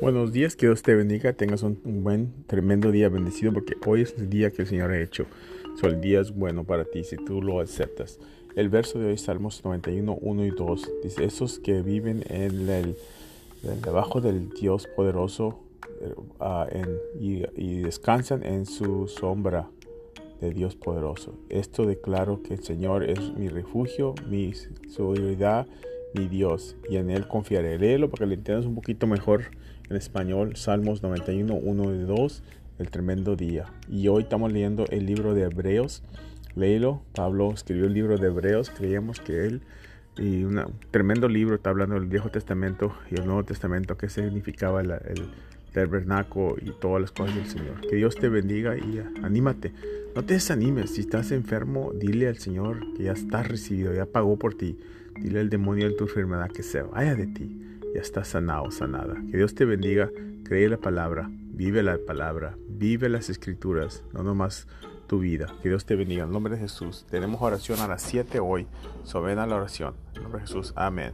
Buenos días, que Dios te bendiga, tengas un, buen, tremendo día bendecido porque hoy es el día que el Señor ha hecho. So, el día es bueno para ti si tú lo aceptas. El verso de hoy, Salmos 91, 1 y 2, dice, esos que viven en el, debajo del Dios poderoso uh, y, y descansan en su sombra de Dios poderoso. Esto declaro que el Señor es mi refugio, mi seguridad, mi Dios, y en Él confiaré. Léelo para que lo entiendas un poquito mejor en español, Salmos 91, 1 y 2, el tremendo día. Y hoy estamos leyendo el libro de Hebreos. Léelo, Pablo escribió el libro de Hebreos, creíamos que él, y un tremendo libro, está hablando del Viejo Testamento y el Nuevo Testamento, qué significaba el, el tabernáculo y todas las cosas del Señor. Que Dios te bendiga y anímate. No te desanimes. Si estás enfermo, dile al Señor que ya estás recibido, ya pagó por ti. Dile al demonio de tu enfermedad que se vaya de ti ya estás sanado, sanada. Que Dios te bendiga, cree la palabra, vive la palabra, vive las escrituras, no nomás tu vida. Que Dios te bendiga. En nombre de Jesús. Tenemos oración a las 7 hoy. So ven a la oración. En nombre de Jesús. Amén.